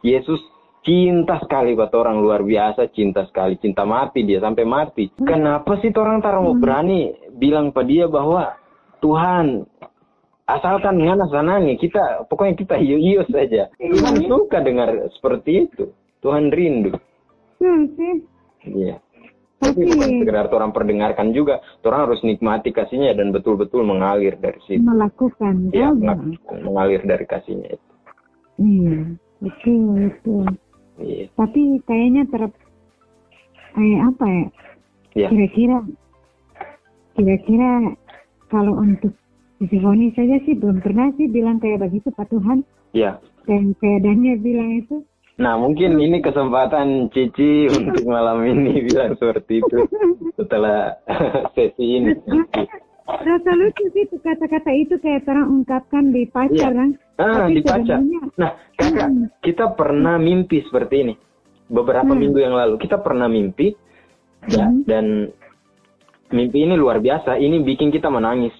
Yesus cinta sekali buat orang luar biasa, cinta sekali, cinta mati dia sampai mati. Kenapa sih orang tak mau berani bilang pada dia bahwa Tuhan asalkan ngana sanangi kita pokoknya kita iyo iyo saja. Tuhan suka dengar seperti itu. Tuhan rindu. Hmm, sih. Iya. Tapi bukan sekedar orang perdengarkan juga, orang harus nikmati kasihnya dan betul-betul mengalir dari situ. melakukan. Iya, kan? meng- mengalir dari kasihnya itu. Iya, betul, betul. Iya. Tapi kayaknya ter eh, apa ya? Iya. Kira-kira kira-kira kalau untuk Sisifoni saja sih belum pernah sih bilang kayak begitu Pak Tuhan. Iya. Kayak kayak Daniel bilang itu. Nah, mungkin ini kesempatan Cici untuk malam ini bilang seperti itu setelah sesi ini. Rasa lucu sih kata-kata itu kayak orang ungkapkan di pacar Iya. kan. Ah, Tapi dibaca. sebenarnya Nah, kakak, kita pernah mimpi seperti ini. Beberapa Hmm. minggu yang lalu kita pernah mimpi ya, Hmm. dan mimpi ini luar biasa. Ini bikin kita menangis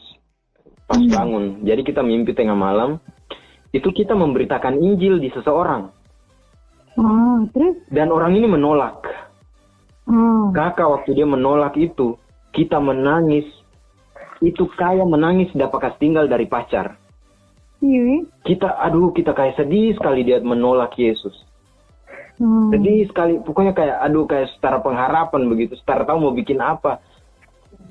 pas Hmm. bangun. Jadi kita mimpi tengah malam. Itu kita memberitakan Injil di seseorang Oh, terus dan orang ini menolak. oh. Kakak waktu dia menolak itu, kita menangis. Itu kayak menangis dapat tinggal dari pacar. Iya. Kita, aduh, kita kayak sedih sekali dia menolak Yesus. Oh. Sedih sekali, pokoknya kayak, aduh, kayak setara pengharapan begitu. Setara tahu mau bikin apa.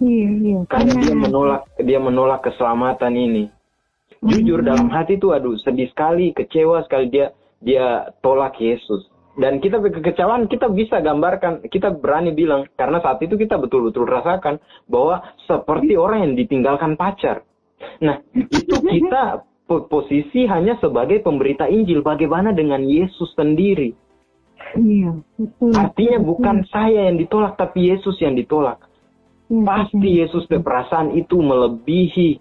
Iya, iya. Karena dia menolak, dia menolak keselamatan ini. Jujur dalam hati tuh, aduh, sedih sekali, kecewa sekali dia, dia tolak Yesus. Dan kita kekecewaan kita bisa gambarkan, kita berani bilang karena saat itu kita betul-betul rasakan bahwa seperti orang yang ditinggalkan pacar. Nah, itu kita po- posisi hanya sebagai pemberita Injil. Bagaimana dengan Yesus sendiri? Iya, betul. Artinya bukan saya yang ditolak, tapi Yesus yang ditolak. Iya, Pasti Yesus perasaan itu melebihi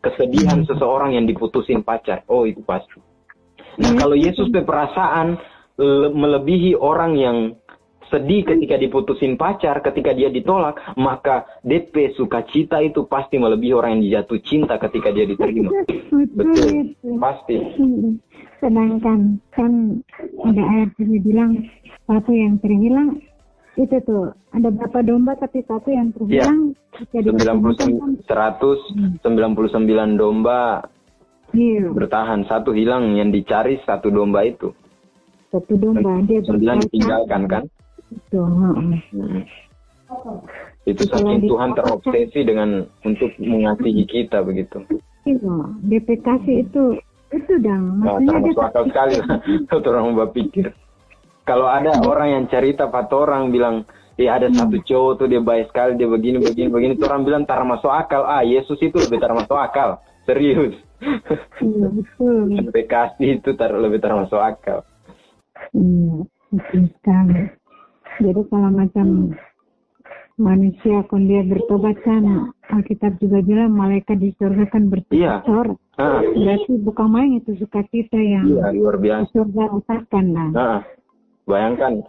kesedihan seseorang yang diputusin pacar. Oh, itu pasti. Nah, kalau Yesus perasaan le- melebihi orang yang sedih ketika diputusin pacar, ketika dia ditolak, maka DP sukacita itu pasti melebihi orang yang dijatuh cinta ketika dia diterima. Betul, Betul, itu. pasti. Hmm. Sedangkan kan ada ayat yang bilang satu yang terhilang itu tuh ada berapa domba tapi satu yang terhilang jadi 99 199 domba Iya, bertahan, satu hilang yang dicari satu domba itu. satu domba dia Sembilan ditinggalkan kan? Itu. Hmm. Itu saking Tuhan terobsesi dengan untuk mengasihi kita begitu. Iya, itu itu dong. Nah, dia termasuk akal sekali lah. Kalau orang berpikir. Kalau ada orang yang cerita pada orang bilang, ya ada satu cowok tuh dia baik sekali, dia begini, begini, begini. Tuh orang bilang, tar masuk akal. Ah, Yesus itu lebih tar masuk akal. Serius. Iya, betul. Sampai kasih itu tar lebih tar masuk akal. Iya, betul sekali. Jadi kalau macam manusia kalau dia bertobat kan Alkitab juga bilang malaikat di surga kan Iya. bersorak. Ah, Berarti bukan main itu sukacita yang iya, luar biasa. surga rasakan lah. Nah, bayangkan.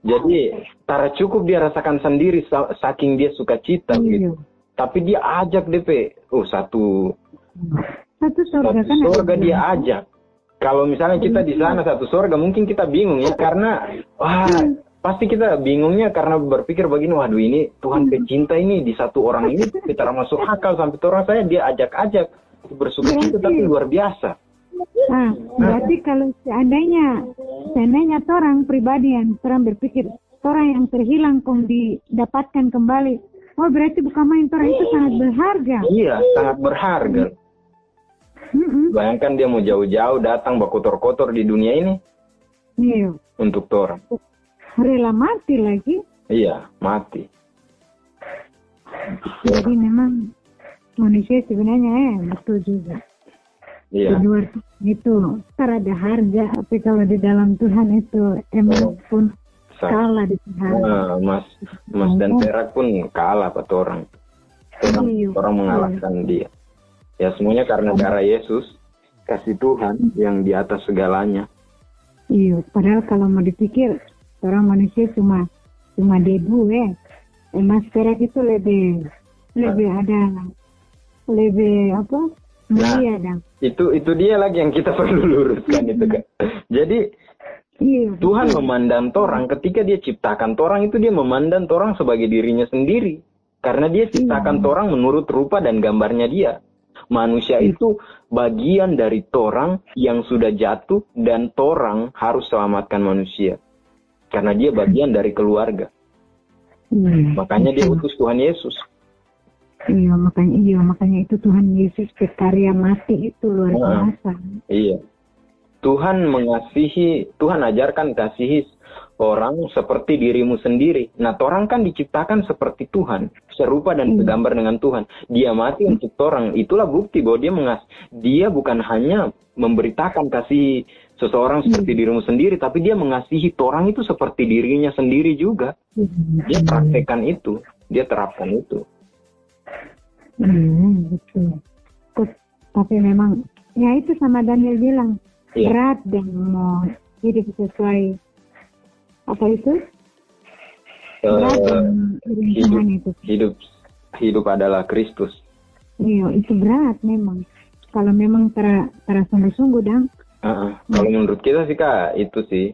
Jadi, tara cukup dia rasakan sendiri sa- saking dia suka cita Iya. gitu. Tapi dia ajak DP. Oh, satu Satu surga satu kan surga dia ajak. Kalau misalnya kita di sana satu surga, mungkin kita bingung ya karena wah pasti kita bingungnya karena berpikir begini, waduh ini Tuhan pecinta ini di satu orang ini kita masuk akal sampai orang saya dia ajak-ajak bersuka cita tapi luar biasa. Nah, berarti kalau seandainya seandainya orang pribadi yang orang berpikir orang yang terhilang kok didapatkan kembali, oh berarti bukan main orang itu sangat berharga. Iya, sangat berharga. Mm-mm. Bayangkan dia mau jauh-jauh datang berkotor-kotor di dunia ini Iya, untuk orang. rela mati lagi. Iya, mati. Jadi memang manusia sebenarnya eh betul juga. Di Iya. luar itu ntar ada harga, tapi kalau di dalam Tuhan itu emang pun Sa- kalah di Tuhan. Nah, mas, mas dan perak pun kalah pada orang. Orang, Iya. orang mengalahkan dia. Ya semuanya karena darah Yesus, kasih Tuhan yang di atas segalanya. Iya, padahal kalau mau dipikir orang manusia cuma cuma debu eh. Emas perak itu lebih lebih ada lebih apa Nah, Nah. iya dong. Itu itu dia lagi yang kita perlu luruskan itu kan. Jadi Iya. Tuhan memandang torang ketika dia ciptakan torang itu dia memandang torang sebagai dirinya sendiri. Karena dia ciptakan torang menurut rupa dan gambarnya dia. Manusia itu bagian dari torang yang sudah jatuh dan torang harus selamatkan manusia. Karena dia bagian dari keluarga. Iya. Makanya dia utus Tuhan Yesus. Iya makanya iya makanya itu Tuhan Yesus berkarya mati itu luar Nah. biasa. Iya. Tuhan mengasihi, Tuhan ajarkan kasihi orang seperti dirimu sendiri. Nah, orang kan diciptakan seperti Tuhan, serupa dan Hmm. segambar dengan Tuhan. Dia mati untuk orang. Itulah bukti bahwa dia mengas dia bukan hanya memberitakan kasih seseorang seperti dirimu sendiri, tapi dia mengasihi orang itu seperti dirinya sendiri juga. Dia praktekkan itu, dia terapkan itu. Hmm, betul. Tapi memang ya itu sama Daniel bilang Iya. berat dan mau hidup sesuai apa itu berat Eh, dan iring Tuhan itu. hidup hidup adalah Kristus. Iya itu berat memang. Kalau memang tera tera sungguh-sungguh dan Heeh. Kalau menurut kita sih kak itu sih.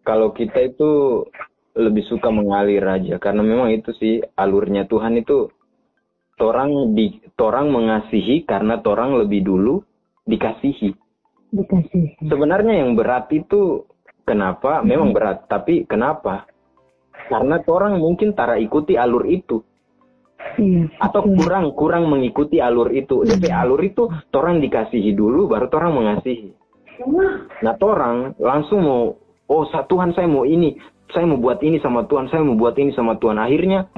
Kalau kita itu lebih suka mengalir aja karena memang itu sih alurnya Tuhan itu torang di torang mengasihi karena torang lebih dulu dikasihi. dikasih. Sebenarnya yang berat itu kenapa? Memang berat, tapi kenapa? Karena torang mungkin tara ikuti alur itu Iya. atau betul. kurang kurang mengikuti alur itu. DP alur itu torang dikasihi dulu baru torang mengasihi. Nah, torang langsung mau oh Tuhan saya mau ini, saya mau buat ini sama Tuhan, saya mau buat ini sama Tuhan. Akhirnya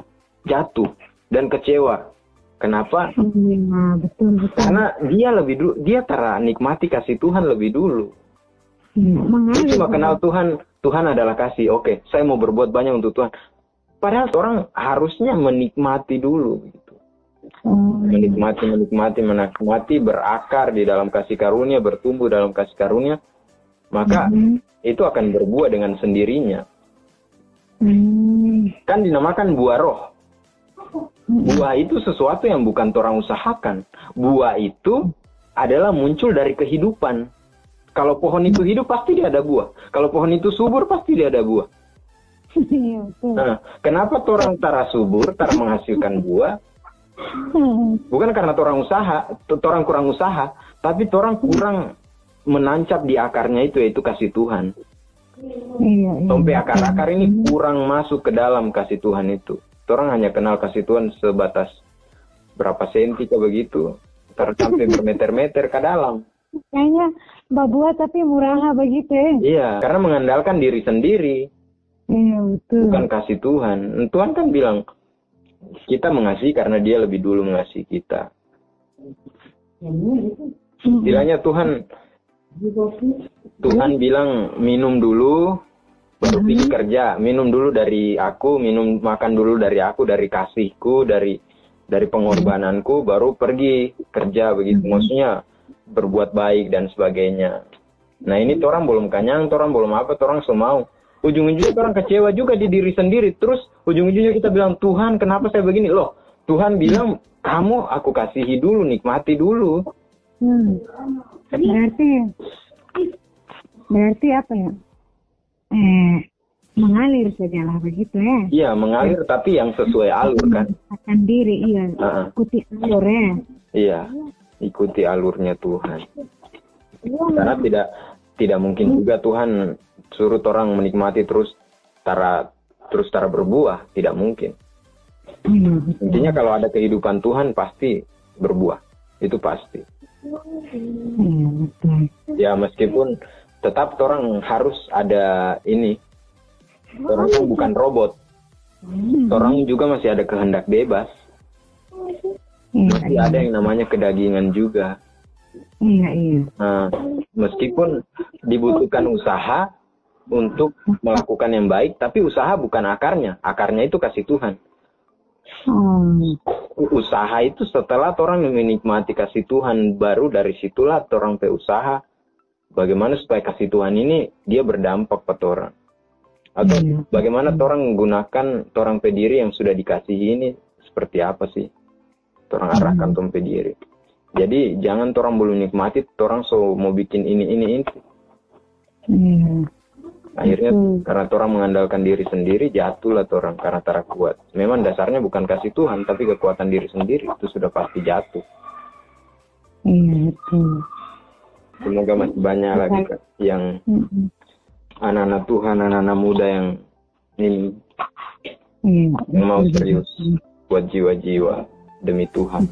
jatuh dan kecewa. Kenapa? Iya betul betul. Karena dia lebih dulu, dia tara nikmati kasih Tuhan lebih dulu. Mengalir. cuma kenal Tuhan, Tuhan adalah kasih. Oke, saya mau berbuat banyak untuk Tuhan. Padahal orang harusnya menikmati dulu gitu. Oh, iya. Menikmati, menikmati, menikmati, berakar di dalam kasih karunia, bertumbuh dalam kasih karunia. Maka Hmm. itu akan berbuah dengan sendirinya. Hmm. Kan dinamakan buah roh. Buah itu sesuatu yang bukan orang usahakan. Buah itu adalah muncul dari kehidupan. Kalau pohon itu hidup pasti dia ada buah. Kalau pohon itu subur pasti dia ada buah. Iya. Nah, kenapa orang tara subur, tara menghasilkan buah? Bukan karena orang usaha, orang kurang usaha, tapi orang kurang menancap di akarnya itu yaitu kasih Tuhan. Iya, iya. Sampai akar-akar ini kurang masuk ke dalam kasih Tuhan itu. Orang hanya kenal kasih Tuhan sebatas berapa senti ke begitu. Ntar sampai bermeter-meter ke dalam. Kayaknya babua tapi murah begitu ya. Iya, karena mengandalkan diri sendiri, Iya betul. bukan kasih Tuhan. Tuhan kan bilang, kita mengasihi karena dia lebih dulu mengasihi kita. Istilahnya Tuhan, Tuhan bilang minum dulu, baru pergi kerja. Minum dulu dari aku, minum makan dulu dari aku, dari kasihku, dari dari pengorbananku, baru pergi kerja begitu. Maksudnya berbuat baik dan sebagainya. Nah ini orang belum kanyang, orang belum apa, orang semau. Ujung-ujungnya orang kecewa juga di diri sendiri. Terus ujung-ujungnya kita bilang Tuhan kenapa saya begini? Loh Tuhan bilang kamu aku kasihi dulu, nikmati dulu. Hmm. Berarti berarti apa ya? Eh mengalir saja lah begitu ya. Iya mengalir tapi yang sesuai alur kan. Akan diri iya. Heeh. Ikuti alur ya. Iya, ikuti alurnya Tuhan. Karena tidak tidak mungkin juga Tuhan suruh orang menikmati terus tara terus tara berbuah, tidak mungkin. Iya. Intinya kalau ada kehidupan Tuhan pasti berbuah, itu pasti. Iya. Ya meskipun tetap orang harus ada ini, orang kan bukan robot, Hmm. orang juga masih ada kehendak bebas, Iya masih ada yang namanya kedagingan juga. iya iya. Nah, meskipun dibutuhkan usaha untuk melakukan yang baik, tapi usaha bukan akarnya. Akarnya itu kasih Tuhan. U- Usaha itu setelah orang menikmati kasih Tuhan, baru dari situlah orang pe usaha. Bagaimana supaya kasih Tuhan ini dia berdampak pada orang. Atau Iya. bagaimana orang menggunakan orang pe diri yang sudah dikasihi ini seperti apa sih? Orang arahkan tuh pe diri. Jadi jangan orang belum nikmati, orang so mau bikin ini ini ini. Iya. Akhirnya Betul. karena orang mengandalkan diri sendiri jatuhlah orang karena tara kuat. Memang dasarnya bukan kasih Tuhan tapi kekuatan diri sendiri itu sudah pasti jatuh. Iya, betul. Semoga masih banyak lagi Kak, yang anak-anak Tuhan, anak-anak muda yang ini Iya, yang mau serius buat jiwa-jiwa demi Tuhan.